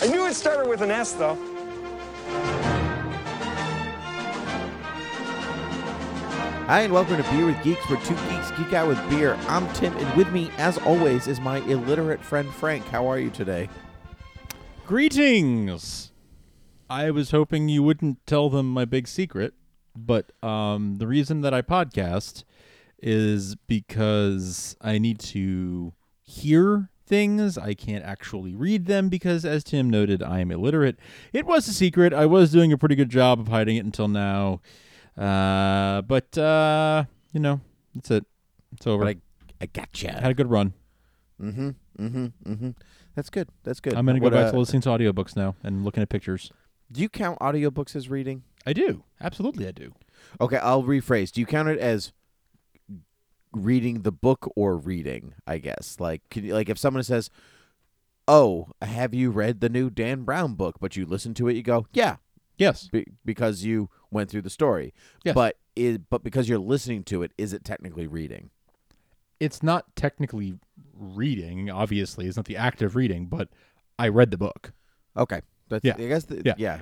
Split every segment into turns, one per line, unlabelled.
I knew it started with an S, though.
Hi, and welcome to Beer with Geeks, where two geeks geek out with beer. I'm Tim, and with me, as always, is my illiterate friend Frank. How are you today?
Greetings. I was hoping you wouldn't tell them my big secret, but um, the reason that I podcast is because I need to hear things. I can't actually read them because, as Tim noted, I am illiterate. It was a secret. I was doing a pretty good job of hiding it until now. Uh, but, uh, you know, that's it. It's over.
But I, I gotcha.
had a good run.
Mm-hmm. Mm-hmm. Mm-hmm. That's good. That's good.
I'm going to go
What,
back
uh,
to listening to audiobooks now and looking at pictures.
Do you count audiobooks as reading?
I do. Absolutely, I do.
Okay, I'll rephrase. Do you count it as reading the book or reading? I guess. Like, can you, like if someone says, "Oh, have you read the new Dan Brown book?" But you listen to it, you go, "Yeah,"
Yes.
be, because you went through the story.
Yes.
But is but because you're listening to it, is it technically reading?
it's not technically reading, obviously. It's not the act of reading, but I read the book.
Okay. That's,
Yeah.
I guess. The,
Yeah.
yeah.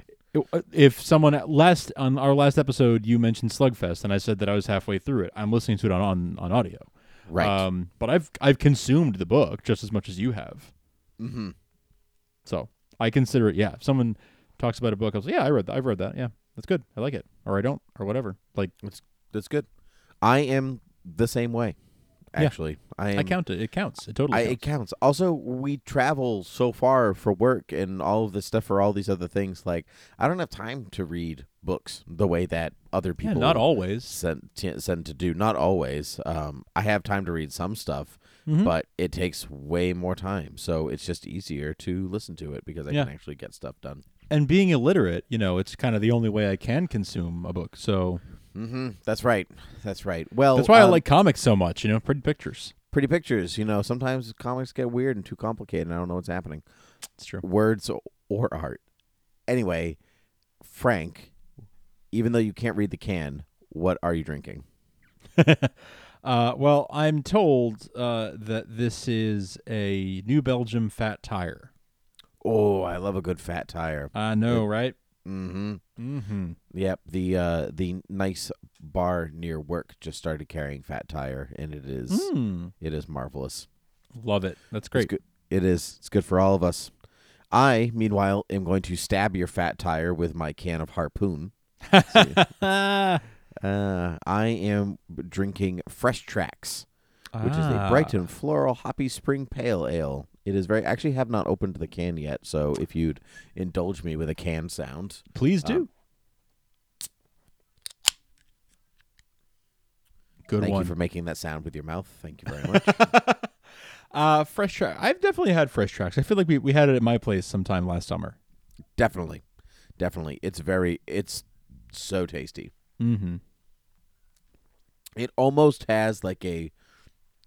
It- If someone last on our last episode you mentioned Slugfest and I said that I was halfway through it, I'm listening to it on on, on audio.
Right.
Um, but I've I've consumed the book just as much as you have.
mm-hmm.
So I consider it. Yeah, if someone talks about a book, I was like, yeah, I read that. I've read that. Yeah, that's good. I like it, or I don't, or whatever. Like
that's That's good. I am the same way.
Yeah.
Actually, I am.
I count it. It counts. It totally
I,
counts.
it counts. Also, we travel so far for work and all of this stuff for all these other things. Like, I don't have time to read books the way that other people.
yeah, not always.
send send to do. Not always. Um, I have time to read some stuff,
Mhm.
but it takes way more time. So it's just easier to listen to it because I
Yeah.
can actually get stuff done.
and being illiterate, you know, it's kind of the only way I can consume a book. So
Mm-hmm. That's right. That's right. Well,
that's why I
um,
like comics so much. You know, pretty pictures.
pretty pictures. You know, sometimes comics get weird and too complicated. and I don't know what's happening.
It's true.
words or art. Anyway, Frank, even though you can't read the can, what are you drinking?
Uh, well, I'm told uh, that this is a New Belgium fat tire.
Oh, I love a good fat tire.
I know, right?
Mm-hmm.
Mm-hmm.
Yep. The uh the nice bar near work just started carrying fat tire and it is
Mm.
it is marvelous.
Love it. That's
It's
great.
good. It is. It's good for all of us. I, meanwhile, am going to stab your fat tire with my can of harpoon. Uh, I am drinking Fresh Tracks. which is a
Ah.
Brighton floral hoppy spring pale ale. It is very. Actually, have not opened the can yet, so if you'd indulge me with a can sound,
Please do.
Um,
Good
thank
one.
you for making that sound with your mouth. Thank you very much.
uh, fresh track. I've definitely had fresh tracks. I feel like we, we had it at my place sometime last summer.
definitely, definitely, it's very. It's so tasty.
Mm-hmm.
It almost has like a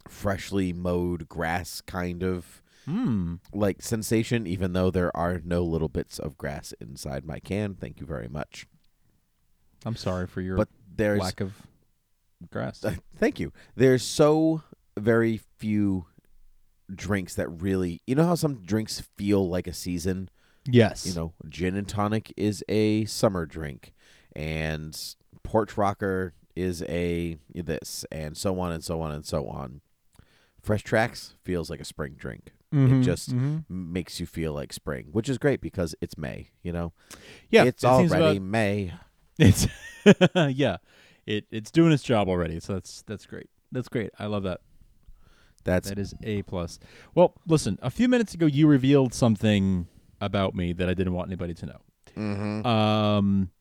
freshly mowed grass kind of
Mm.
like sensation, even though there are no little bits of grass inside my can. Thank you very much.
I'm sorry for your
But there's
lack of grass.
Uh, thank you. There's so very few drinks that really, you know how some drinks feel like a season.
yes.
You know, gin and tonic is a summer drink, and porch rocker is a this, and so on and so on and so on. Fresh Tracks feels like a spring drink.
Mhm,
It just
mhm.
makes you feel like spring, which is great because it's May. You know,
Yeah,
it's
it
already
about-
May.
It's yeah. it it's doing its job already. So that's that's great. That's great. I love that.
That's
That is a plus. Well, listen. A few minutes ago, you revealed something about me that I didn't want anybody to know.
Mhm.
Um,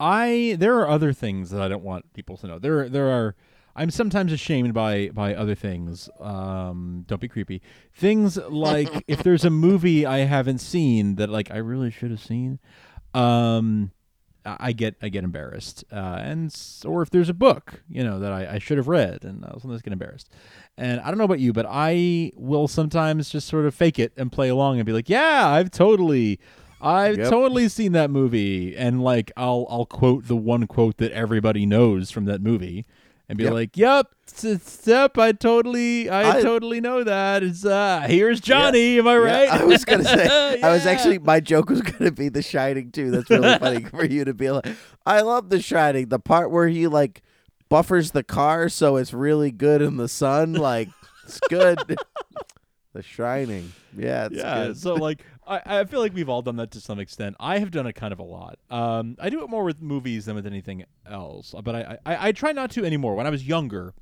I there are other things that I don't want people to know. There there are. I'm sometimes ashamed by by other things. Um, don't be creepy. Things like if there's a movie I haven't seen that like I really should have seen, um, I get I get embarrassed. Uh, and or if there's a book you know that I, I should have read and I sometimes get embarrassed. And I don't know about you, but I will sometimes just sort of fake it and play along and be like, yeah, I've totally. I've
Yep.
totally seen that movie, and like I'll I'll quote the one quote that everybody knows from that movie, and be
Yep.
like, "Yep, s- s- yep, I totally, I,
I-
totally know that." It's uh, here's Johnny. Am I
Yeah,
right?
I was gonna say. I was actually my joke was gonna be The Shining too. That's really funny for you to be like. I love The Shining. The part where he like buffers the car so it's really good in the sun. Like it's good. The Shining. Yeah, it's
yeah.
good.
So like, I, I feel like we've all done that to some extent. I have done it kind of a lot. Um, I do it more with movies than with anything else. But I, I, I try not to anymore. When I was younger,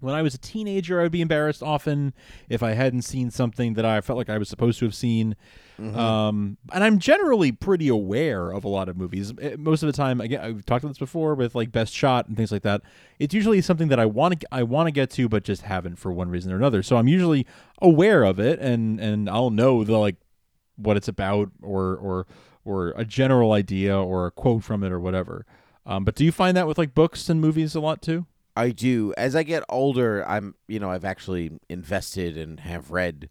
when I was a teenager, I would be embarrassed often if I hadn't seen something that I felt like I was supposed to have seen. Um, and I'm generally pretty aware of a lot of movies. Eh, Most of the time, again, I've talked about this before with like Best Shot and things like that. It's usually something that I want to I want to get to, but just haven't for one reason or another. So I'm usually aware of it, and and I'll know the like what it's about or or or a general idea or a quote from it or whatever. Um, but do you find that with like books and movies a lot too?
I do. As I get older, I'm you know I've actually invested and have read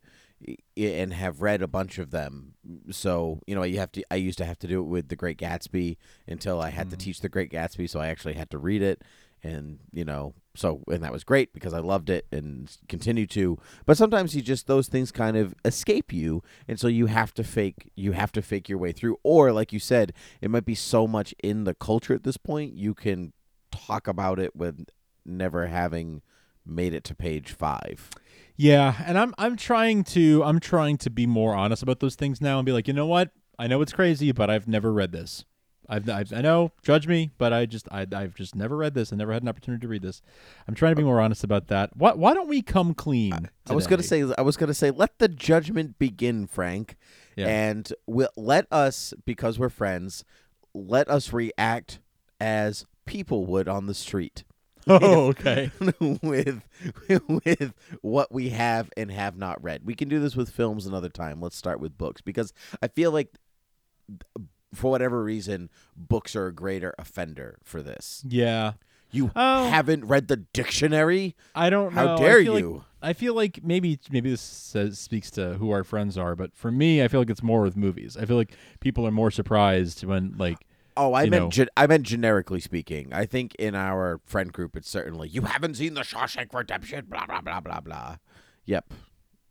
and have read a bunch of them. So you know you have to. I used to have to do it with The Great Gatsby until I had to mm. teach The Great Gatsby, so I actually had to read it, and you know so and that was great because I loved it and continue to. But sometimes you just those things kind of escape you, and so you have to fake you have to fake your way through, or like you said, it might be so much in the culture at this point you can talk about it with never having made it to page five.
Yeah, and I'm I'm trying to I'm trying to be more honest about those things now and be like, you know what? I know it's crazy, but I've never read this. I've, I've I know, judge me, but I just I I've just never read this. I never had an opportunity to read this. I'm trying to be more honest about that. Why why don't we come clean?
I was gonna say I was gonna say let the judgment begin, Frank,
Yeah.
and we'll, let us because we're friends. Let us react as people would on the street.
Oh, okay.
with with what we have and have not read. We can do this with films another time. Let's start with books because I feel like for whatever reason books are a greater offender for this.
Yeah.
You
Oh.
haven't read the dictionary?
I don't know.
How
I
dare
like-
you?
I feel like maybe maybe this says speaks to who our friends are, but for me, I feel like it's more with movies. I feel like people are more surprised when like
Oh, I meant gen- I meant generically speaking. I think in our friend group, it's certainly you haven't seen the Shawshank Redemption. Blah blah blah blah blah. Yep.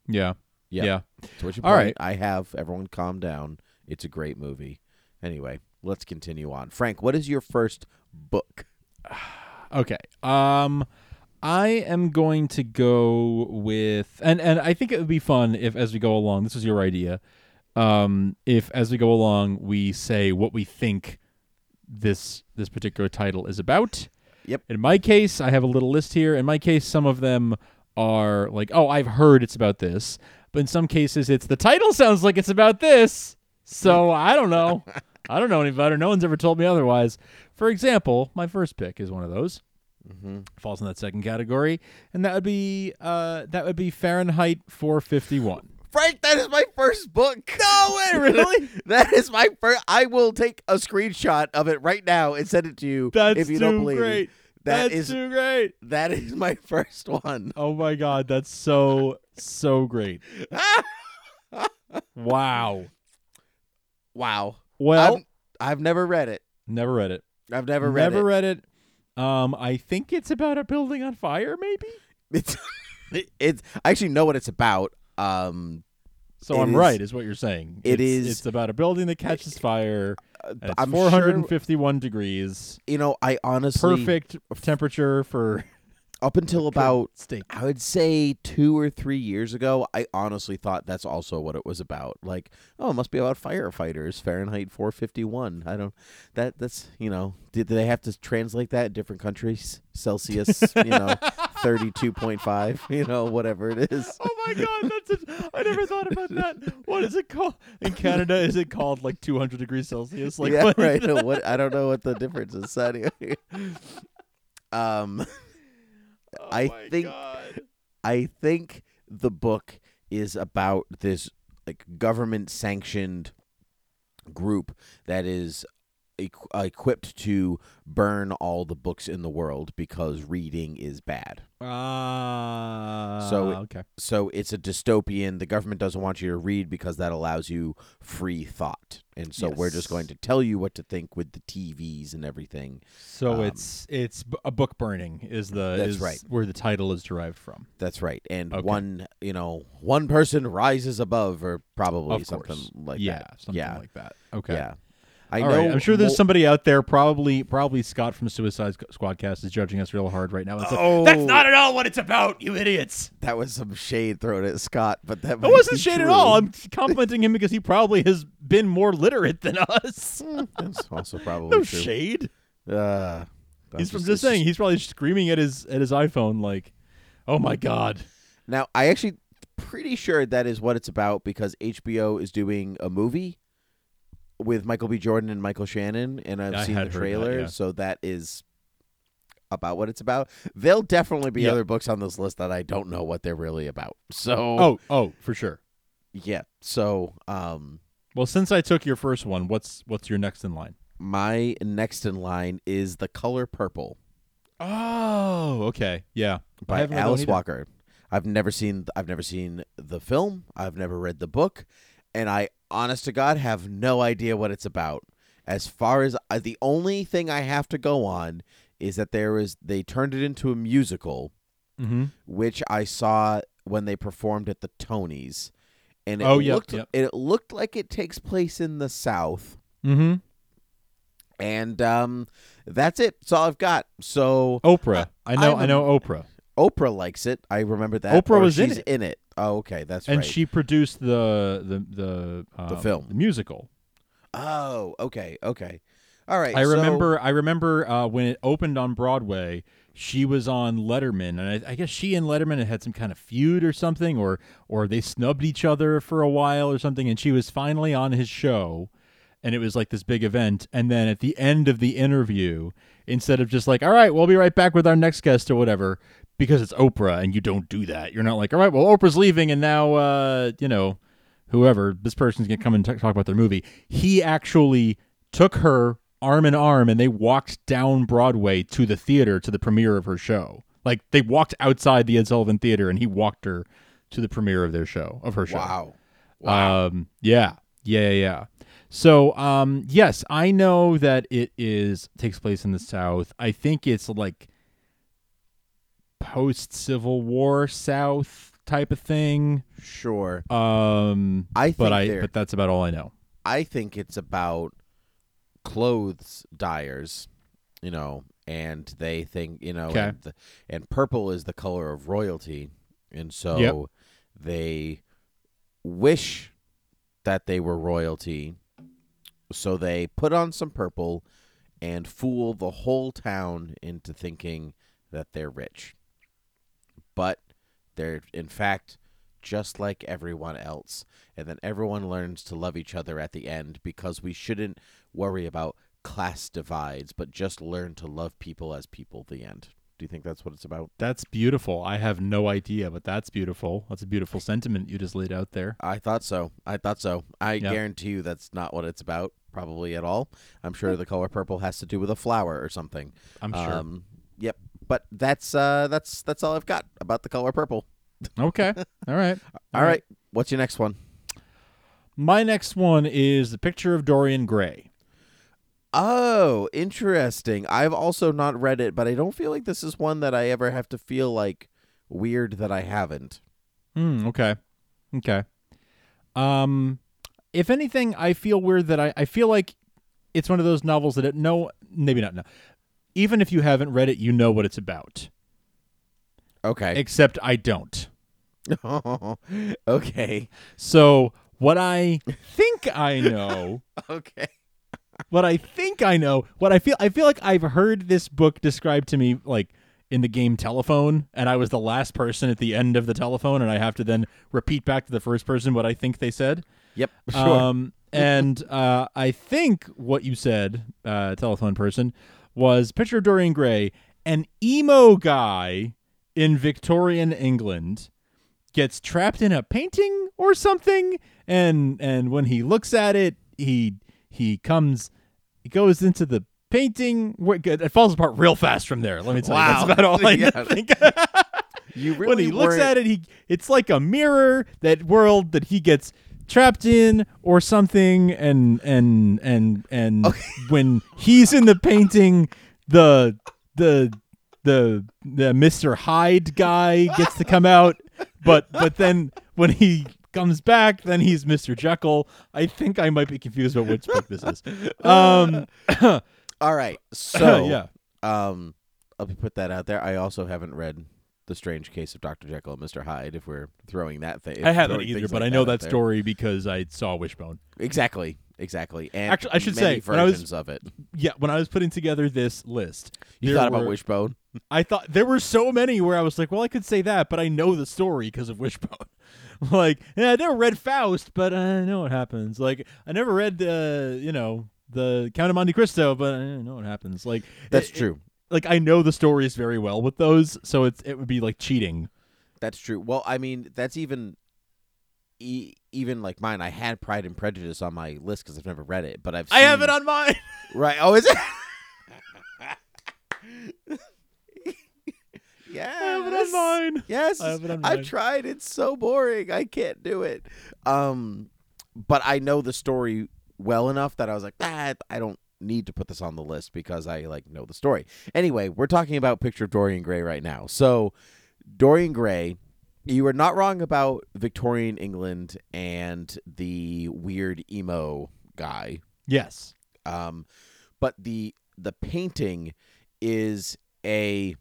yeah.
Yep.
Yeah. All
point,
right.
I have everyone calm down. It's a great movie. Anyway, let's continue on. Frank, what is your first book?
Okay. Um I am going to go with and and I think it would be fun if as we go along, this was your idea. Um if as we go along we say what we think this this particular title is about.
Yep.
In my case, I have a little list here. In my case, some of them are like, "Oh, I've heard it's about this." But in some cases, it's the title sounds like it's about this. So, I don't know. I don't know any better. No one's ever told me otherwise. For example, my first pick is one of those.
Mm-hmm.
Falls in that second category, and that would be uh that would be Fahrenheit 451.
Frank, that is my first book. No way, really? that is my first. I will take a screenshot of it right now and send it to you.
That's
if you
too
don't believe
great.
me. That
That's
is
too great.
that is my first one.
Oh my god, that's so so great. Wow.
wow.
Well,
I'm- I've never read it.
never read it.
I've never read it.
never
it.
read it. Um, I think it's about a building on fire, maybe.
It's it's I actually know what it's about. Um,
So I'm
is-
right, is what you're saying.
it
it's,
is-
It's about a building that catches fire. It's
I'm
451 degrees.
you know, I honestly
Perfect temperature for
Up until about
Steak.
I would say two or three years ago, I honestly thought that's also what it was about. Like, oh, it must be about firefighters. Fahrenheit 451. I don't. That that's you know. Did they have to translate that in different countries? Celsius, you know, 32.5. You know, whatever it is.
Oh my god, that's a, I never thought about that. What is it called in Canada? Is it called like 200 degrees Celsius? Like
yeah,
what?
right. What I don't know what the difference is. Anyway, um, I think I think the book is about this like government sanctioned group that is equ- equipped to burn all the books in the world because reading is bad.
Ah,
So it-
okay.
So it's a dystopian. The government doesn't want you to read because that allows you free thought. And so we're just going to tell you what to think with the TVs and everything.
So
um,
it's it's a book burning is the
That's
is
right.
where the title is derived from.
That's right. And
Okay.
one, you know, one person rises above or probably
Of
something
course.
like
yeah,
that.
something
yeah.
like that. Okay.
Yeah. I
All
know
right, I'm sure there's somebody out there, probably probably Scott from Suicide Squ- Squadcast is judging us real hard right now. Said,
Oh.
That's not at all what it's about, you idiots.
that was some shade thrown at Scott, but that
It wasn't shade at all. I'm complimenting him because he probably has been more literate than us.
That's also probably
no
true.
shade.
Uh,
He's from just saying. He's probably screaming at his at his iPhone like, "Oh my god."
Now, I actually pretty sure that is what it's about because HBO is doing a movie with Michael B. Jordan and Michael Shannon, and I've
I
seen the
heard that,
trailer,
yeah.
so that is about what it's about. There'll definitely be other books on this list that I don't know what they're really about. So,
Oh, oh, for sure.
yeah. So, um,
Well, since I took your first one, what's what's your next in line?
my next in line is The Color Purple
Oh, okay. Yeah.
By
haven't read that one
Alice. Walker. I've never seen I've never seen the film. I've never read the book, and I honest to God have no idea what it's about. As far as uh, the only thing I have to go on is that there is they turned it into a musical,
Mhm.
which I saw when they performed at the Tonys, and it
Oh, yep,
looked
yep.
it looked like it takes place in the South,
Mhm.
and um, that's it. That's all I've got. So
Oprah. I know
I'm
I know Oprah.
Oprah likes it. I remember that.
Oprah was in it.
in it. Oh, okay, that's right.
And
right.
she produced the the the um,
film.
the musical.
Oh, okay, okay. All right.
I
so-
remember I remember uh, when it opened on Broadway, she was on Letterman, and I, I guess she and Letterman had had some kind of feud or something, or or they snubbed each other for a while or something, and she was finally on his show, and it was like this big event, and then at the end of the interview, instead of just like, all right, we'll be right back with our next guest or whatever, because it's Oprah and you don't do that. You're not like, all right, well, Oprah's leaving, and now uh, you know, whoever this person's gonna come and t- talk about their movie. He actually took her arm in arm and they walked down Broadway to the theater to the premiere of her show. Like they walked outside the Ed Sullivan Theater and he walked her to the premiere of their show of her show.
Wow. Wow.
Um, yeah, yeah, yeah, yeah. So, um, yes, I know that it is takes place in the South. I think it's like post Civil War South type of thing.
sure.
Um,
I
but I but that's about all I know.
I think it's about clothes dyers, you know, and they think, you know, and, the, and purple is the color of royalty, and so
Yep.
they wish that they were royalty, so they put on some purple and fool the whole town into thinking that they're rich. But they're in fact just like everyone else. And then everyone learns to love each other at the end because we shouldn't worry about class divides, but just learn to love people as people at the end. Do you think that's what it's about?
That's beautiful. I have no idea, but that's beautiful. That's a beautiful sentiment you just laid out there.
I thought so. I thought so. I
Yeah.
guarantee you that's not what it's about, probably at all. I'm sure the color purple has to do with a flower or something.
I'm sure.
Um, yep. But that's uh that's that's all I've got about the color purple.
Okay. All right.
all right. What's your next one?
My next one is the picture of Dorian Gray.
Oh, interesting. I've also not read it, but I don't feel like this is one that I ever have to feel like weird that I haven't.
Hmm. Okay. Okay. Um, if anything, I feel weird that I, I feel like it's one of those novels that it, no, maybe not. No, even if you haven't read it, you know what it's about.
Okay.
except I don't.
okay.
So what I think I know,
Okay.
what I think I know, what I feel I feel like I've heard this book described to me like in the game telephone and I was the last person at the end of the telephone and I have to then repeat back to the first person what I think they said.
Yep. Sure.
Um, and uh, I think what you said, uh, telephone person, was picture of Dorian Gray, an emo guy in Victorian England gets trapped in a painting or something, and and when he looks at it, he he comes, he goes into the painting. It falls apart real fast from there. Let me tell
Wow.
you, that's about all I
Yeah.
think.
you really
when he looks
weren't-
at it, he it's like a mirror that world that he gets trapped in or something and and and and when he's in the painting the the the the Mr. Hyde guy gets to come out but but then when he comes back then he's Mr. Jekyll I think I might be confused about which book this is um
All right. So
yeah
Um, I'll put that out there. I also haven't read the Strange Case of Doctor Jekyll and Mister Hyde. If we're throwing that thing,
I haven't either but I know that story because I saw Wishbone
Exactly. Exactly. And
Actually, I should say, when I was-
versions of it.
yeah when I was putting together this list
You thought about Wishbone?
I thought there were so many where I was like, well, I could say that, but I know the story because of Wishbone. like, yeah, I never read Faust, but I know what happens. Like, I never read, uh, you know, the Count of Monte Cristo, but I know what happens. Like,
That's
it-
true.
Like, I know the stories very well with those, so it's it would be like cheating.
That's true. Well, I mean, that's even. E- even like mine, I had Pride and Prejudice on my list because I've never read it, but I've.
I have it on mine.
Right. Oh, is it? yes.
I have it on mine.
Yes.
I have it on
I've tried. It's so boring. I can't do it. Um, but I know the story well enough that I was like, ah, I don't need to put this on the list because I like know the story. Anyway, we're talking about Picture of Dorian Gray right now. So, Dorian Gray, you were not wrong about Victorian England and the weird emo guy.
Yes.
Um, but the the painting is a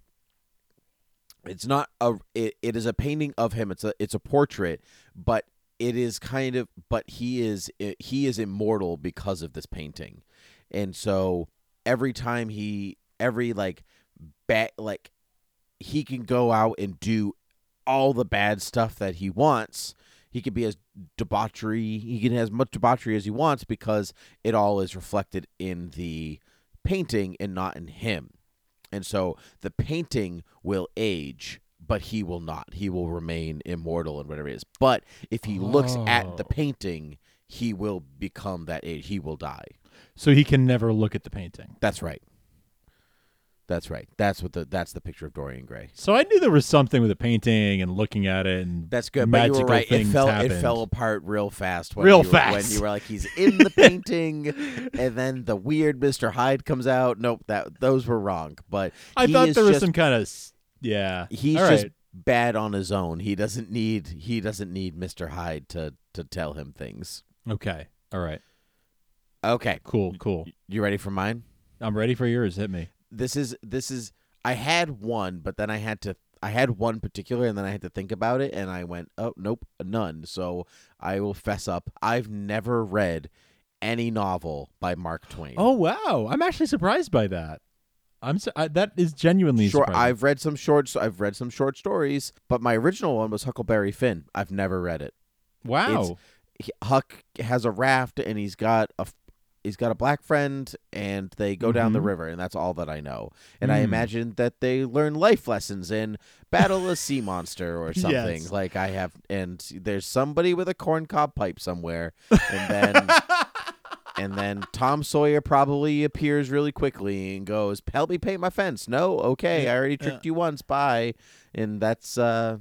it's not a it, it is a painting of him it's a it's a portrait but it is kind of but he is he is immortal because of this painting and so every time he every like bad like he can go out and do all the bad stuff that he wants he can be as debauchery he can have as much debauchery as he wants because it all is reflected in the painting and not in him. And so the painting will age but he will not. He will remain immortal and whatever it is. But if he looks at the
Oh.
painting he will become that age. He will die
So he can never look at the painting.
that's right that's right that's what the that's the picture of dorian gray
So I knew there was something with the painting and looking at it, and
That's good, but you
magical
were right. It
things
fell.
happened.
It fell apart real fast. When
Real
you were, when you were like, he's in the painting, and then the weird Mister Hyde comes out. Nope, that those were wrong. But
I thought there was
just-
some kind of yeah.
He's
All
just bad on his own. He doesn't need. He doesn't need Mister Hyde to to tell him things.
okay. All right.
Okay,
Cool. Cool.
you ready for mine?
I'm ready for yours. Hit me.
This is this is. I had one, but then I had to. I had one particular, and then I had to think about it, and I went, "Oh, nope, none." So I will fess up. I've never read any novel by Mark Twain.
Oh wow! I'm actually surprised by that. I'm su- I, that is genuinely
Short,
surprising.
I've read some shorts. I've read some short stories, but my original one was Huckleberry Finn. I've never read it.
wow.
He- Huck has a raft, and he's got a f- he's got a black friend, and they go down the
Mhm.
river, and that's all that I know. And I
Mm.
imagine that they learn life lessons in battle a sea monster or something.
Yes.
Like I have, and there's somebody with a corncob pipe somewhere, and then. And then Tom Sawyer probably appears really quickly and goes, "Help me paint my fence." No, okay, I already tricked you once. Bye. And that's uh,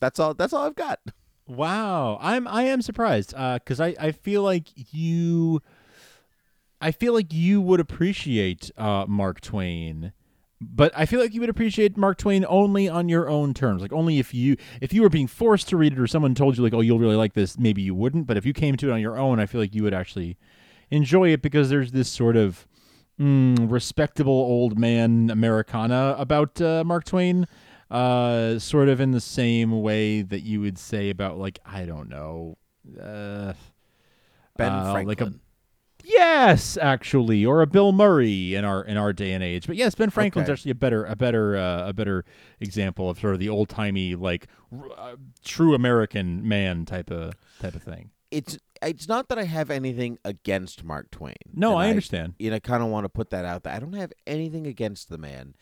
that's all. That's all I've got.
Wow, I'm I am surprised because I I feel like you, I feel like you would appreciate uh, Mark Twain, but I feel like you would appreciate Mark Twain only on your own terms. Like only if you if you were being forced to read it or someone told you like oh you'll really like this maybe you wouldn't. But if you came to it on your own, I feel like you would actually enjoy it because there's this sort of mm, respectable old man Americana about uh, Mark Twain. uh, sort of in the same way that you would say about like I don't know, uh,
Ben
uh,
Franklin.
like a yes, actually, or a Bill Murray in our in our day and age. But yes, Ben Franklin's
Okay.
actually a better a better uh, a better example of sort of the old timey like r- uh, true American man type of type of thing.
it's it's not that I have anything against Mark Twain.
No, I understand.
You know, I kind of want to put that out there. I don't have anything against the man,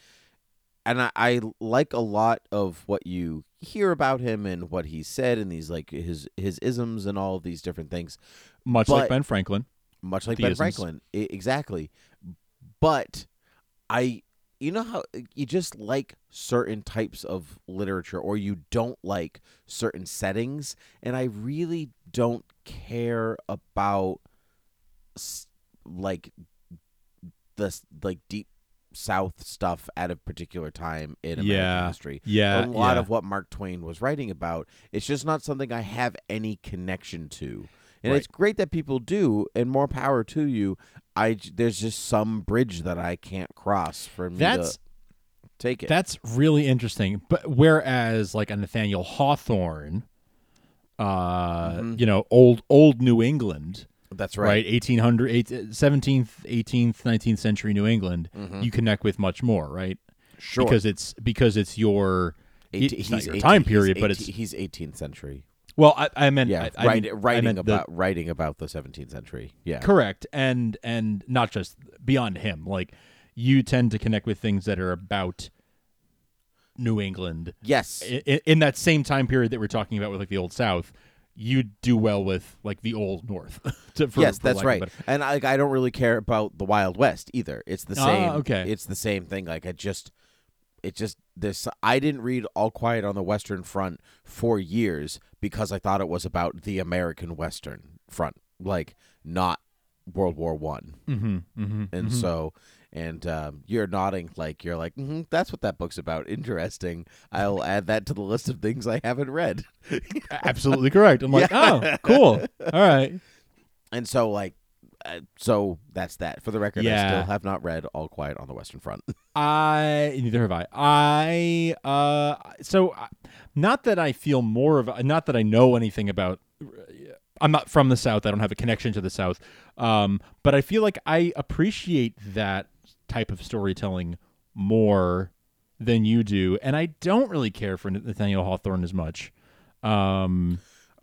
and I, I like a lot of what you hear about him and what he said and these like his his isms and all of these different things.
Much like Ben Franklin.
Much like
The
Ben. Franklin, I- exactly. But I, you know how you just like certain types of literature, or you don't like certain settings, and I really don't care about like the like deep South stuff at a particular time in American
Yeah.
history.
Yeah,
a lot
yeah.
of what Mark Twain was writing about. It's just not something I have any connection to. And
Right.
it's great that people do, and more power to you. I there's just some bridge that I can't cross for me
That's-
to take it.
That's really interesting. But whereas like a Nathaniel Hawthorne, uh,
Mm-hmm.
you know, old old New England,
That's
right,
right.
1800 eight- 17th, 18th, 19th century New England, you connect with much more, right?
Mm-hmm. Sure.
Because it's because it's your
Eight-
it's not your
18
time period, but it's
he's 18th century.
Well, I, I meant
Yeah,
I,
write,
I
writing
meant the-
about writing about the 17th century. Yeah,
correct and and not just beyond him like you tend to connect with things that are about new england
yes,
in, in that same time period that we're talking about with like the old south you do well with like the old north to, for,
yes,
for
that's right. And I, like, I don't really care about the Wild West either. It's the
Ah,
same.
okay.
It's the same thing. Like I just, it just this. I didn't read All Quiet on the Western Front for years because I thought it was about the American Western Front, like not World War One.
Mhm, mhm,
And
mhm.
so, and um, you're nodding like you're like, mm that's what that book's about. Interesting. I'll add that to the list of things I haven't read.
absolutely correct i'm like
Yeah.
oh cool all right
And so, like, uh, so that's that. For the record, I still have not read All Quiet on the Western Front.
I neither have I. I uh so uh, not that I feel more of not that I know anything about I'm not from the south. I don't have a connection to the south. Um but I feel like I appreciate that type of storytelling more than you do and I don't really care for Nathaniel Hawthorne as much. Um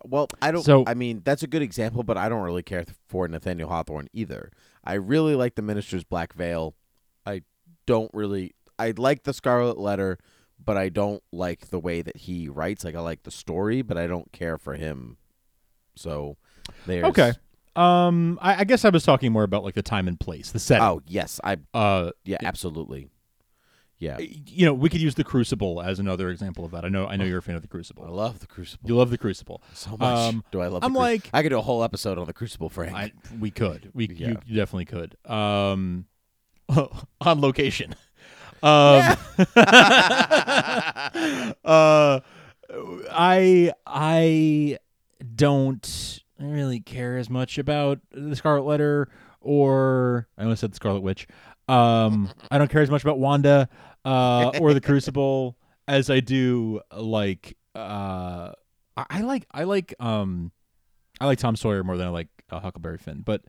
well, I don't.
So-
I mean, that's a good example, but I don't really care for Nathaniel Hawthorne either. I really like the Minister's Black Veil. I don't really. I like the Scarlet Letter, but I don't like the way that he writes. Like I like the story, but I don't care for him. So, there's
okay. Um I, I guess I was talking more about like the time and place, the setting.
Oh yes, I
Uh
yeah, absolutely. Yeah,
you know, we could use the Crucible as another example of that. I know I know you're a fan of the Crucible.
I love the Crucible
You love the Crucible
so much.
Um,
Do I love?
I'm
the Cru-
like-
I could do a whole episode on the Crucible, Frank.
I we could we
Yeah.
you, you definitely could um on location um uh I I don't really care as much about the Scarlet Letter or I almost said the Scarlet Witch um I don't care as much about Wanda uh or the Crucible as I do like uh I, I like I like um I like Tom Sawyer more than I like uh, Huckleberry Finn. But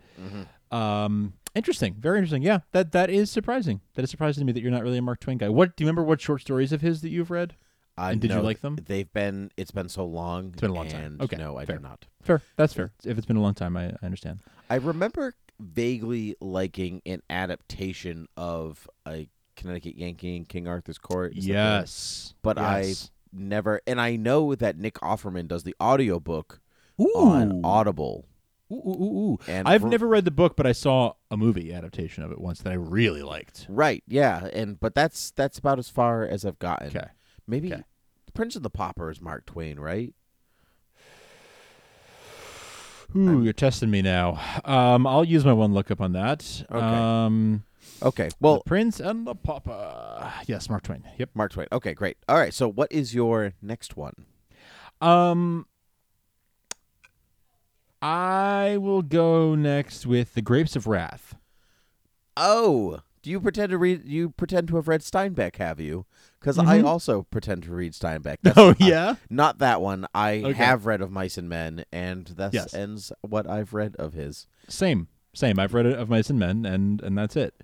um, interesting, very interesting. Yeah, that that is surprising. That is surprising to me that you're not really a Mark Twain guy. What do you remember? What short stories of his that you've read?
I
And did you like them?
They've been. It's been so long.
It's been a long time. Okay,
No, I
fair.
do not.
Fair, that's fair. If it's been a long time, I, I understand.
I remember vaguely liking an adaptation of a Connecticut Yankee in King Arthur's Court.
Yes,
but
yes.
I've never. And I know that Nick Offerman does the audiobook on Audible.
Ooh, ooh, ooh, ooh.
And
I've
for-
never read the book, but I saw a movie adaptation of it once that I really liked.
Right. Yeah. And but that's that's about as far as I've gotten.
Okay.
Maybe
Okay.
Prince of the Pauper is Mark Twain, right?
Ooh, you're testing me now. Um, I'll use my one lookup on that.
Okay.
Um,
Okay. Well,
Prince and the Pauper. Yes, Mark Twain. Yep.
Mark Twain. Okay, great. All right. So, what is your next one?
Um, I will go next with the Grapes of Wrath.
Oh, Do you pretend to read? You pretend to have read Steinbeck, have you? Because I
Mhm.
also pretend to read Steinbeck.
Oh,
uh,
yeah?
not that one. I
Okay.
have read of Mice and Men, and that
Yes.
ends what I've read of his.
Same, same. I've read of Mice and Men, and and that's it.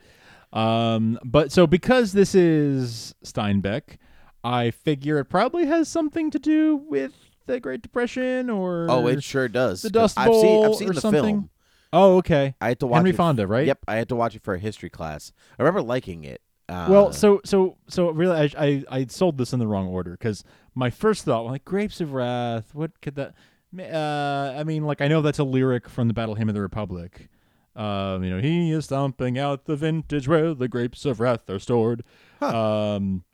Um, but so because this is Steinbeck, I figure it probably has something to do with the Great Depression, or
Oh, it sure does.
the Dust
I've seen,
Bowl
I've seen
or
the
something.
film.
Oh, okay.
I had to watch
Henry
it
Fonda, right?
Yep, I had to watch it for a history class. I remember liking it. Uh,
Well, so so so really, I I, I sold this in the wrong order because my first thought, like Grapes of Wrath, what could that? Uh, I mean, like I know that's a lyric from the Battle Hymn of the Republic. Um, you know, he is stomping out the vintage where the grapes of wrath are stored. Um,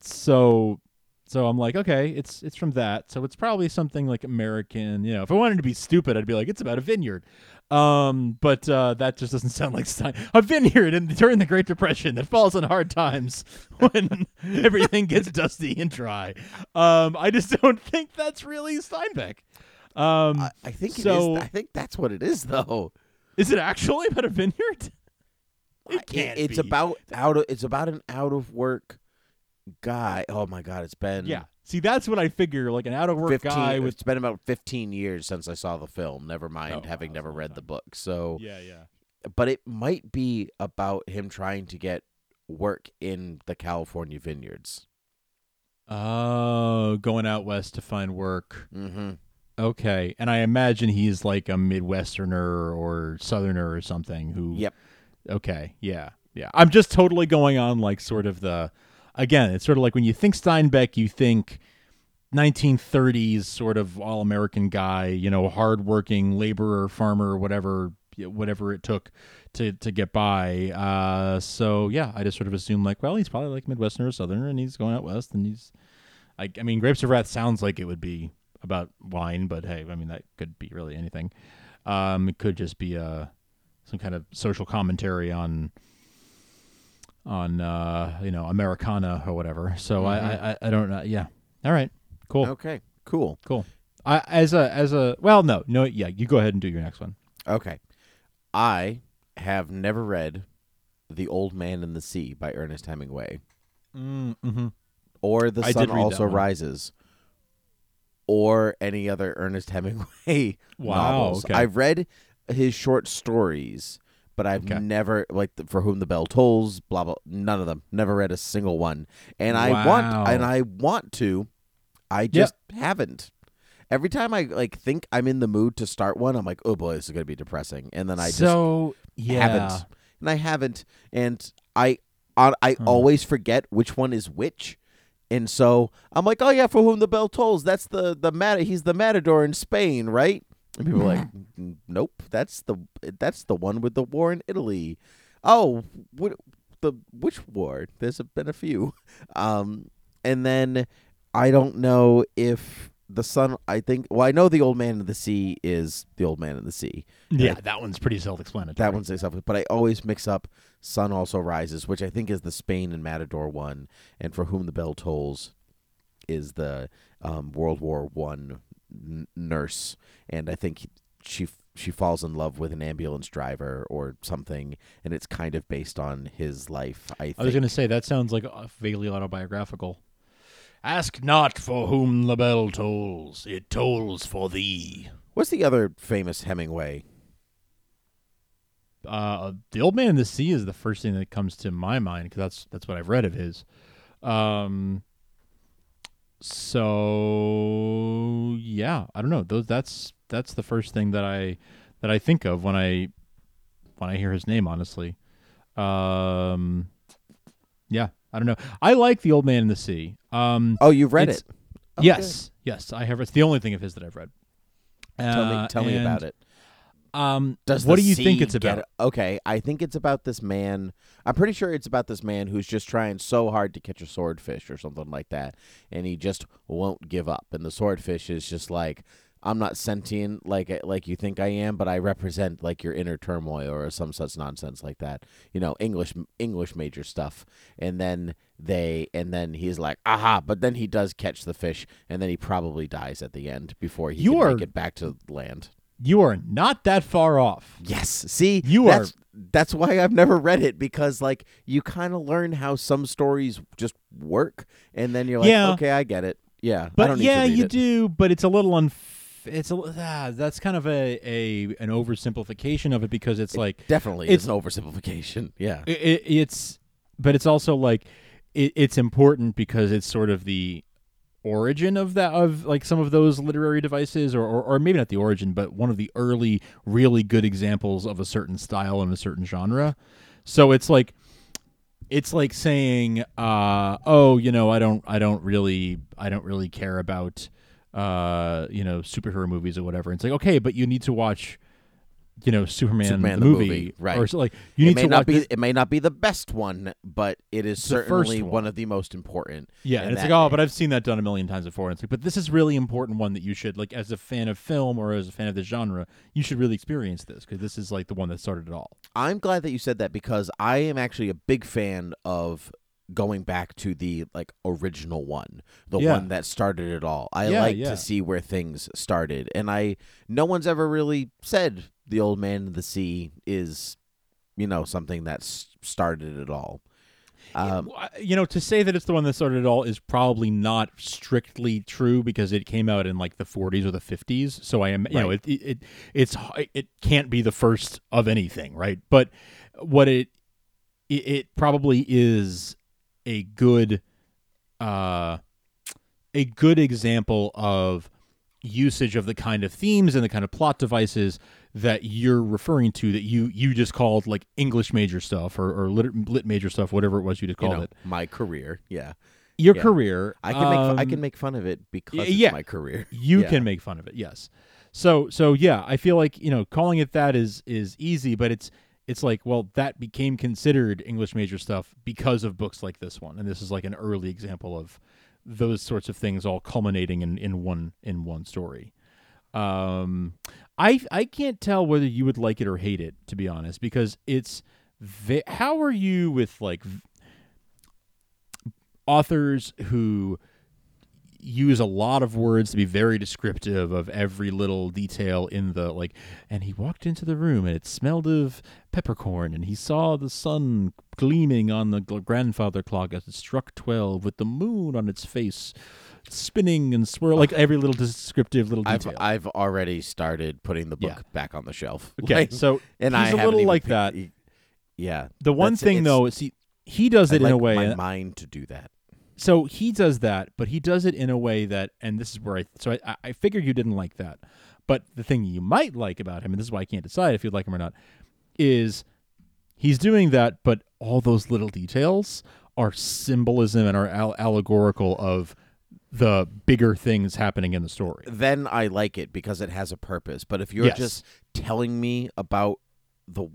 so so I'm like, okay, it's it's from that. So it's probably something like American. You know, if I wanted to be stupid, I'd be like, it's about a vineyard. Um, but uh, that just doesn't sound like Stein. A vineyard in, during the Great Depression that falls on hard times when everything gets dusty and dry. Um, I just don't think that's really Steinbeck. Um,
I, I think
so.
it is. I think that's what it is, though.
is it actually about a vineyard? It
It-
can't
it's
be.
about out of. It's about an out of work guy. Oh my god, it's been
Yeah. See, that's what I figure. Like an out of work
15,
guy with.
It's been about fifteen years since I saw the film. Never mind
Oh,
having never
that's a long
read the book. So,
Yeah, yeah.
but it might be about him trying to get work in the California vineyards.
Oh, going out west to find work.
Mm-hmm.
Okay, and I imagine he's like a Midwesterner or Southerner or something who.
Yep.
Okay. Yeah. Yeah. I'm just totally going on like sort of the. Again, it's sort of like when you think Steinbeck, you think 1930s sort of all American guy, you know, hardworking laborer, farmer, whatever, whatever it took to to get by. Uh, so yeah, I just sort of assume like, well, he's probably like Midwesterner or Southerner, and he's going out west, and he's. I, I mean, Grapes of Wrath sounds like it would be about wine, but hey, I mean that could be really anything. Um, it could just be a some kind of social commentary on on uh, you know Americana or whatever. So I, I I- I don't know. Yeah. All right. Cool.
Okay. Cool.
Cool. I as a as a well no no yeah you go ahead and do your next one.
Okay. I have never read The Old Man in the Sea by Ernest Hemingway
Mm-hmm.
or The
I
Sun
did read that
Also. Rises or any other Ernest Hemingway
Wow,
novels.
okay.
I've read his short stories, but I've
Okay.
never like the, For Whom the Bell Tolls, blah blah none of them. Never read a single one. And I want and I want to. I just haven't. Every time I like think I'm in the mood to start one, I'm like, oh boy, this is gonna be depressing. And then I just
so yeah
haven't, and I haven't, and I I, I always forget which one is which, and so I'm like, oh yeah, for whom the bell tolls. That's the the mat. He's the matador in Spain, right? And people are like, nope, that's the that's the one with the war in Italy. Oh, what the which war? There's been a few, um, and then I don't know if the sun. I think well, I know the old man in the sea is the old man in the sea.
yeah that one's pretty self-explanatory.
That one's itself, but I always mix up Sun Also Rises, which I think is the Spain and Matador one, and For Whom the Bell Tolls is the um, World War One n- nurse, and I think she she falls in love with an ambulance driver or something, and it's kind of based on his life. I think.
I was going to say that sounds like uh, vaguely autobiographical. Ask not for whom the bell tolls; it tolls for thee.
What's the other famous Hemingway?
Uh, the old man in the sea is the first thing that comes to my mind because that's that's what I've read of his. Um, so yeah, I don't know. Those that's that's the first thing that I that I think of when I when I hear his name. Honestly, um, yeah, I don't know. I like the old man in the sea. Um,
Oh, you've read it. Oh,
yes, yes, I have. It's the only thing of his that I've read.
Tell me,
Uh,
tell me about it.
Um,
Does
what do you think it's about?
Okay, I think it's about this man. I'm pretty sure it's about this man who's just trying so hard to catch a swordfish or something like that, and he just won't give up. And the swordfish is just like, I'm not sentient like like you think I am, but I represent like your inner turmoil or some such nonsense like that. You know, English English major stuff. And then they and then he's like, aha! But then he does catch the fish, and then he probably dies at the end before he
You
can
are-
make it back to land.
You are not that far off.
Yes. See,
You
that's,
are-
That's why I've never read it because, like, you kind of learn how some stories just work, and then you're like,
Yeah.
okay, I get it. Yeah, I
But
don't need
yeah,
to read
you
it.
do. But it's a little unf- It's a ah, that's kind of a, a an oversimplification of it because it's like
Definitely,
it's
an oversimplification. Yeah,
it, it, it's but it's also like it, it's important because it's sort of the origin of that of like some of those literary devices or, or or maybe not the origin but one of the early really good examples of a certain style and a certain genre. So it's like it's like saying uh oh you know i don't i don't really i don't really care about uh you know superhero movies or whatever. It's like okay but you need to watch you know superman,
Superman
the,
the
movie,
movie, right.
or so, like you
it
need
may
to
not
watch
be
this-
it may not be the best one, but it is certainly
one.
one of the most important.
Yeah, and it's like, oh, but I've seen that done a million times before. And it's like, but this is really important one that you should like as a fan of film or as a fan of the genre, you should really experience this because this is like the one that started it all.
I'm glad that you said that because I am actually a big fan of going back to the like original one, the
Yeah.
one that started it all. I
Yeah,
like
yeah.
to see where things started, and I no one's ever really said the old man in the sea is, you know, something that started it all. Um,
you know, to say that it's the one that started it all is probably not strictly true because it came out in like the 40s or the 50s. So I am, you know,
Right.
it, it, it it's it can't be the first of anything, right? But what it it, it probably is a good uh a good example of usage of the kind of themes and the kind of plot devices that you're referring to that you you just called like English major stuff or, or lit, lit major stuff, whatever it was you just
you
called
know,
it.
my career, yeah.
Your
yeah.
career,
I can make I
um,
can make fun of it because
yeah.
my career.
You
Yeah.
can make fun of it, yes. So so yeah, I feel like you know calling it that is is easy, but it's it's like well that became considered English major stuff because of books like this one, and this is like an early example of those sorts of things all culminating in, in one in one story. Um, I I can't tell whether you would like it or hate it to be honest because it's ve- how are you with like v- authors who use a lot of words to be very descriptive of every little detail in the like and he walked into the room and it smelled of peppercorn and he saw the sun gleaming on the grandfather clock as it struck 12 with the moon on its face spinning and swirl like every little descriptive little
I've
detail
I've already started putting the book
Yeah.
back on the shelf.
Okay,
Like,
so
and
he's
I
a little like that.
Yeah.
the one thing though is he he does
I
it in a way
my mind to do that.
so he does that, but he does it in a way that, and this is where I, so I, I figured you didn't like that. But the thing you might like about him, and this is why I can't decide if you'd like him or not, is he's doing that, but all those little details are symbolism and are al- allegorical of the bigger things happening in the story.
Then I like it because it has a purpose. But if you're
Yes.
just telling me about the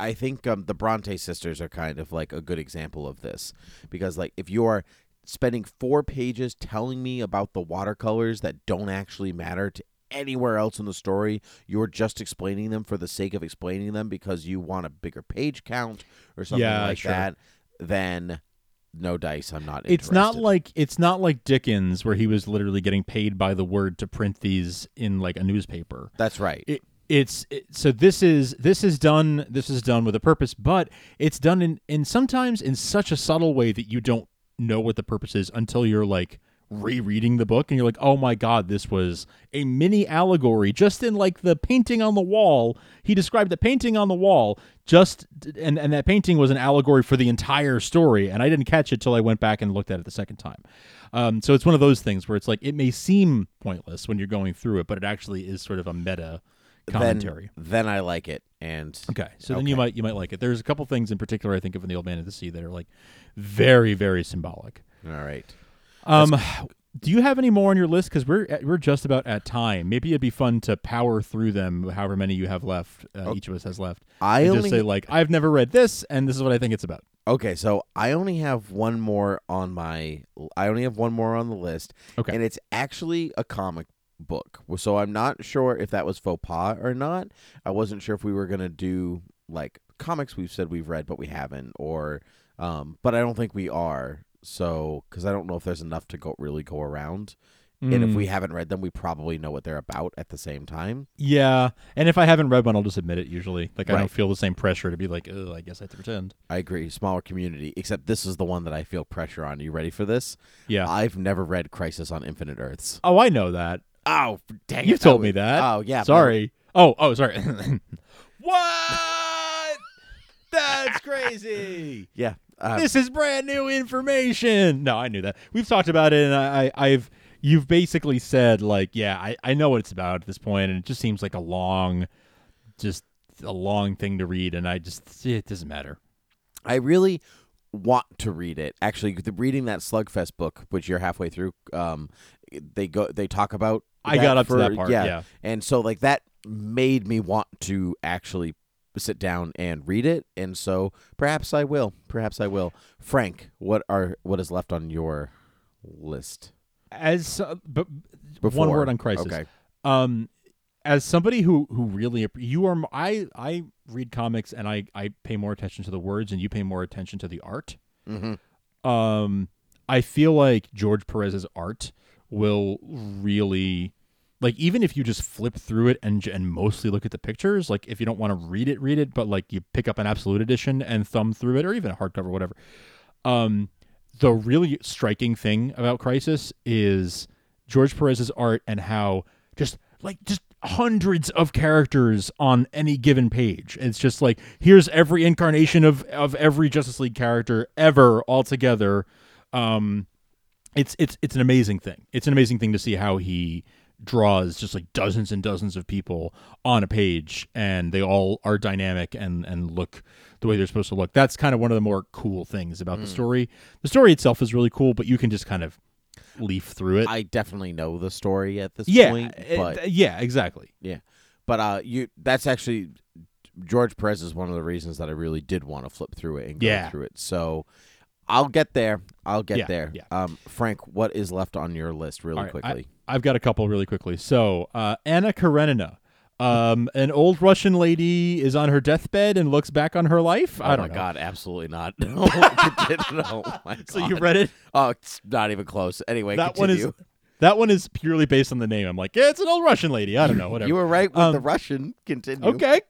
I- think um, the Bronte sisters are kind of like a good example of this because like if you are spending 4 pages telling me about the watercolors that don't actually matter to anywhere else in the story, you're just explaining them for the sake of explaining them because you want a bigger page count or something
Yeah,
like
sure.
that, then no dice, I'm not
It's not like it's not like Dickens where he was literally getting paid by the word to print these in like a newspaper.
That's right.
it, it's it, so this is this is done this is done with a purpose but it's done in in sometimes in such a subtle way that you don't know what the purpose is until you're like rereading the book and you're like oh my god this was a mini allegory just in like the painting on the wall he described the painting on the wall just and and that painting was an allegory for the entire story and i didn't catch it till i went back and looked at it the second time um, so it's one of those things where it's like it may seem pointless when you're going through it but it actually is sort of a meta commentary.
Then, then I like it, and
okay, so then you might you might like it. There's a couple things in particular I think of in the Old Man of the Sea that are like very very symbolic.
all right.
Um, do you have any more on your list? Because we're at, we're just about at time. Maybe it'd be fun to power through them, however many you have left. Uh, Each of us has left.
I
and
only
just say like I've never read this, and this is what I think it's about.
okay. So I only have one more on my. I only have one more on the list.
Okay.
and it's actually a comic book. So I'm not sure if that was faux pas or not. I wasn't sure if we were gonna do like comics we've said we've read but we haven't, or um, but I don't think we are. So because I don't know if there's enough to go really go around And if
Mm.
we haven't read them, we probably know what they're about at the same time.
Yeah, and if I haven't read one, I'll just admit it. Usually, like I don't feel the same pressure to be like, oh, I guess I have to pretend.
I agree. Smaller community, except this is the one that I feel pressure on. You ready for this?
Yeah.
I've never read Crisis on Infinite Earths.
oh, I know that.
Oh, dang
You told
I
me that.
Oh, yeah.
Sorry. Oh, oh, sorry. what? That's crazy.
Yeah. Uh,
this is brand new information. No, I knew that. We've talked about it, and I, I, I've you've basically said like, yeah, I, I know what it's about at this point, and it just seems like a long, just a long thing to read, and I just it doesn't matter.
I really want to read it. Actually, the, reading that Slugfest book, which you're halfway through, um, they go they talk about.
I got up to
for-
that part, yeah. yeah.
and so like that made me want to actually sit down and read it, and so perhaps I will. Perhaps I will. Frank, what are what is left on your list?
As uh, but one word on crisis.
Okay.
Um, as somebody who who really you are, I I read comics and I I pay more attention to the words and you pay more attention to the art.
Mm-hmm.
Um, I feel like George Perez's art will really. Like even if you just flip through it and and mostly look at the pictures, like if you don't want to read it, read it, but like you pick up an absolute edition and thumb through it, or even a hardcover, whatever. Um, the really striking thing about Crisis is George Perez's art and how just like just hundreds of characters on any given page. It's just like here's every incarnation of of every Justice League character ever all together. Um, it's it's it's an amazing thing. It's an amazing thing to see how he draws just like dozens and dozens of people on a page and they all are dynamic and and look the way they're supposed to look. That's kind of one of the more cool things about the
Mm.
story. The story itself is really cool, but you can just kind of leaf through it.
I definitely know the story at this
yeah,
point,
it-
but
yeah, exactly.
Yeah, but uh, you that's actually George Perez is one of the reasons that I really did want to flip through it and go
Yeah.
through it. So I'll get there. I'll get
Yeah,
there.
yeah.
Um, Frank, what is left on your list, really
All right,
quickly?
I, have got a couple really quickly. So uh, Anna Karenina. Um, an old Russian lady is on her deathbed and looks back on her life. I
oh
don't
my
know.
god, absolutely not. No, no, my
So you read it?
Oh, it's not even close. Anyway,
that
continue.
one is that one is purely based on the name. I'm like, yeah, it's an old Russian lady. I don't know, whatever.
You were right with the
Um,
Russian. Continue.
Okay.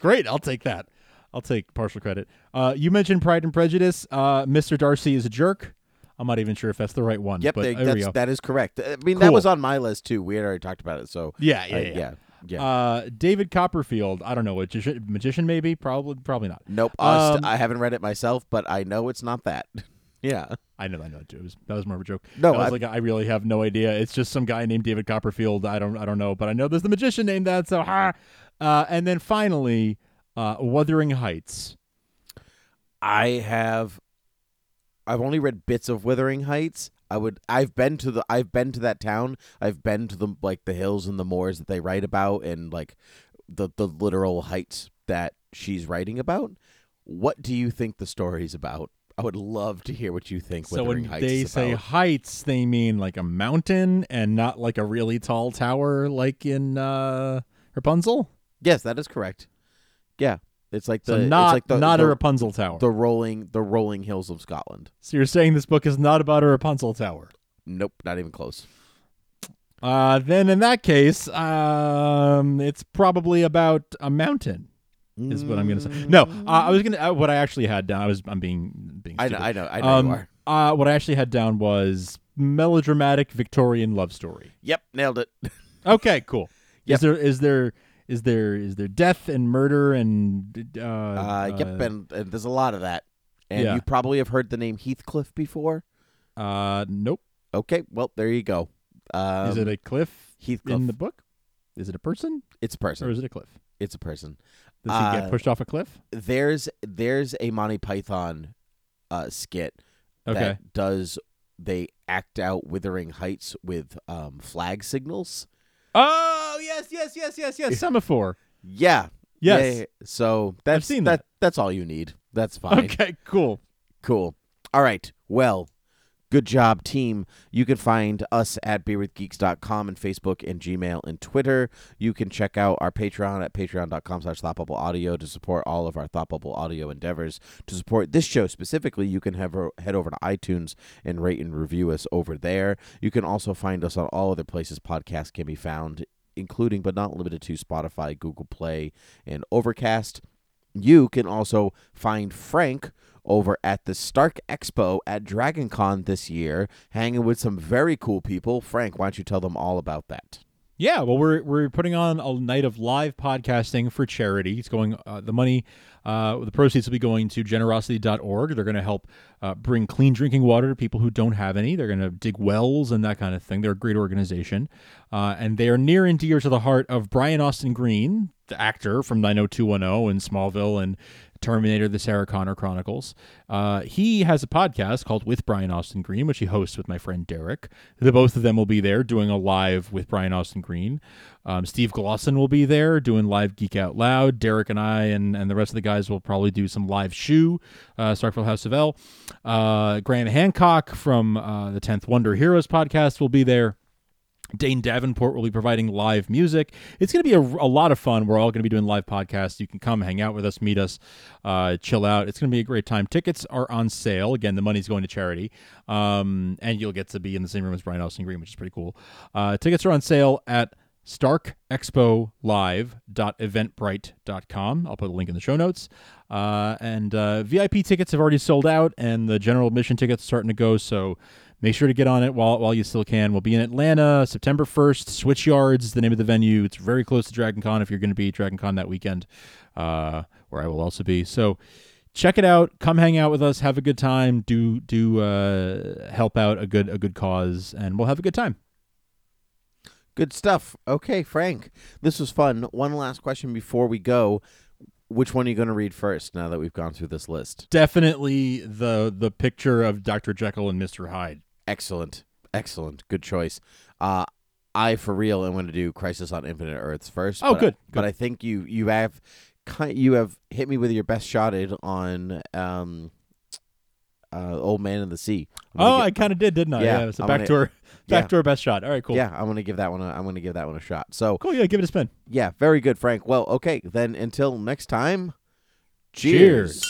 Great. I'll take that. I'll take partial credit. Uh, you mentioned Pride and Prejudice. Uh, Mr. Darcy is a jerk. I'm not even sure if that's the right one.
Yep,
but
they, that's, that is correct. I mean, that was on my list too. We had already talked about it. So
Yeah, yeah,
uh,
yeah.
yeah, yeah.
Uh, David Copperfield. I don't know. Magician, magician maybe? Probably, probably not.
nope.
Um,
I haven't read it myself, but I know it's not that. yeah.
I know, I know. It was, that was more of a joke.
No,
I was
I-
like, I really have no idea. It's just some guy named David Copperfield. I don't, I don't know, but I know there's the magician named that. So, ha. Uh, and then finally, uh, Wuthering Heights.
I have I've only read bits of Wuthering Heights. I would I've been to the I've been to that town. I've been to the like the hills and the moors that they write about and like the the literal heights that she's writing about. What do you think the story's about? I would love to hear what you think
So
Wuthering
when
Heights
they say heights, they mean like a mountain and not like a really tall tower, like in uh, Rapunzel.
Yes, that is correct. Yeah. It's like the
So not
it's like the,
not
the,
a Rapunzel tower.
the rolling the rolling hills of Scotland.
so you're saying this book is not about a Rapunzel tower?
Nope, not even close.
Uh, then in that case, um, it's probably about a mountain. Is what I'm gonna say. No, uh, I was gonna. Uh, what I actually had down. I was. I'm being being.
I know. I know, I know
um,
you are.
Uh, what I actually had down was melodramatic Victorian love story.
Yep, nailed it.
Okay, cool.
Yep.
Is there is there is there is there death and murder and uh,
Uh, yep, and, and there's a lot of that. And
yeah.
you probably have heard the name Heathcliff before.
uh nope.
Okay, well there you go. Um,
is it a cliff
Heathcliff?
in the book? Is it a person
it's a person.
or is it a cliff?
it's a person.
Does he
Uh,
get pushed off a cliff?
There's there's a Monty Python uh, skit
Okay.
that does they act out Wuthering Heights with um, flag signals.
Oh yes, yes, yes, yes, yes. Semaphore.
Yeah.
Yes.
Yeah, yeah. So that's
seen
that. That's all you need. That's fine.
Okay, cool.
Cool. All right. Well, Good job, team. You can find us at beerwithgeeks.com and Facebook and Gmail and Twitter. You can check out our Patreon at patreon.com slash audio to support all of our Thought Bubble audio endeavors. To support this show specifically, you can have head over to iTunes and rate and review us over there. You can also find us on all other places podcasts can be found, including but not limited to Spotify, Google Play, and Overcast. You can also find Frank over at the Stark Expo at DragonCon this year, hanging with some very cool people. Frank, why don't you tell them all about that?
Yeah, well, we're we're putting on a night of live podcasting for charity. It's going uh, the money, uh, the proceeds will be going to generosity.org. They're going to help uh, bring clean drinking water to people who don't have any. They're going to dig wells and that kind of thing. They're a great organization, uh, and they are near and dear to the heart of Brian Austin Green, the actor from 90210 and Smallville and Terminator: The Sarah Connor Chronicles. Uh, he has a podcast called With Brian Austin Green, which he hosts with my friend Derek. The both of them will be there doing a live with Brian Austin Green. Um, Steve Glosson will be there doing live Geek Out Loud. Derek and I and, and the rest of the guys will probably do some live shoe, uh, Starkville House of L. Uh, Graham Hancock from uh, the 10th Wonder Heroes podcast will be there. Dane Davenport will be providing live music. It's going to be a, a, lot of fun. We're all going to be doing live podcasts. You can come hang out with us, meet us, uh, chill out. It's going to be a great time. Tickets are on sale. Again, the money's going to charity, um, and you'll get to be in the same room as Brian Austin Green, which is pretty cool. Uh, tickets are on sale at starkexpolive.eventbrite.com. I'll put a link in the show notes. Uh, and uh, VIP tickets have already sold out, and the general admission tickets are starting to go. So make sure to get on it while while you still can. We'll be in Atlanta September 1st. Switch Yards is the name of the venue. It's very close to Dragon Con if you're going to be at Dragon Con that weekend, uh, where I will also be. So check it out. Come hang out with us. Have a good time. Do do uh, help out a good a good cause, and we'll have a good time.
Good stuff. Okay, Frank, this was fun. One last question before we go. Which one are you going to read first now that we've gone through this list?
Definitely the the picture of Dr. Jekyll and Mr. Hyde.
Excellent. Excellent. Good choice. Uh, I, for real, am going to do Crisis on Infinite Earths first.
Oh,
but,
good,
But
good.
I think you you have you have hit me with your best shotted on um, uh, Old Man in the Sea.
Oh,
gonna
I kind of did, didn't I?
Yeah,
so
I'm
back
gonna-
to our back
yeah.
to our best shot. All right, cool.
Yeah, I'm going to give that one. A, I'm going to give that one a shot. So
Cool. Yeah, give it a spin.
yeah, very good, Frank. Well, okay, then until next time.
Cheers.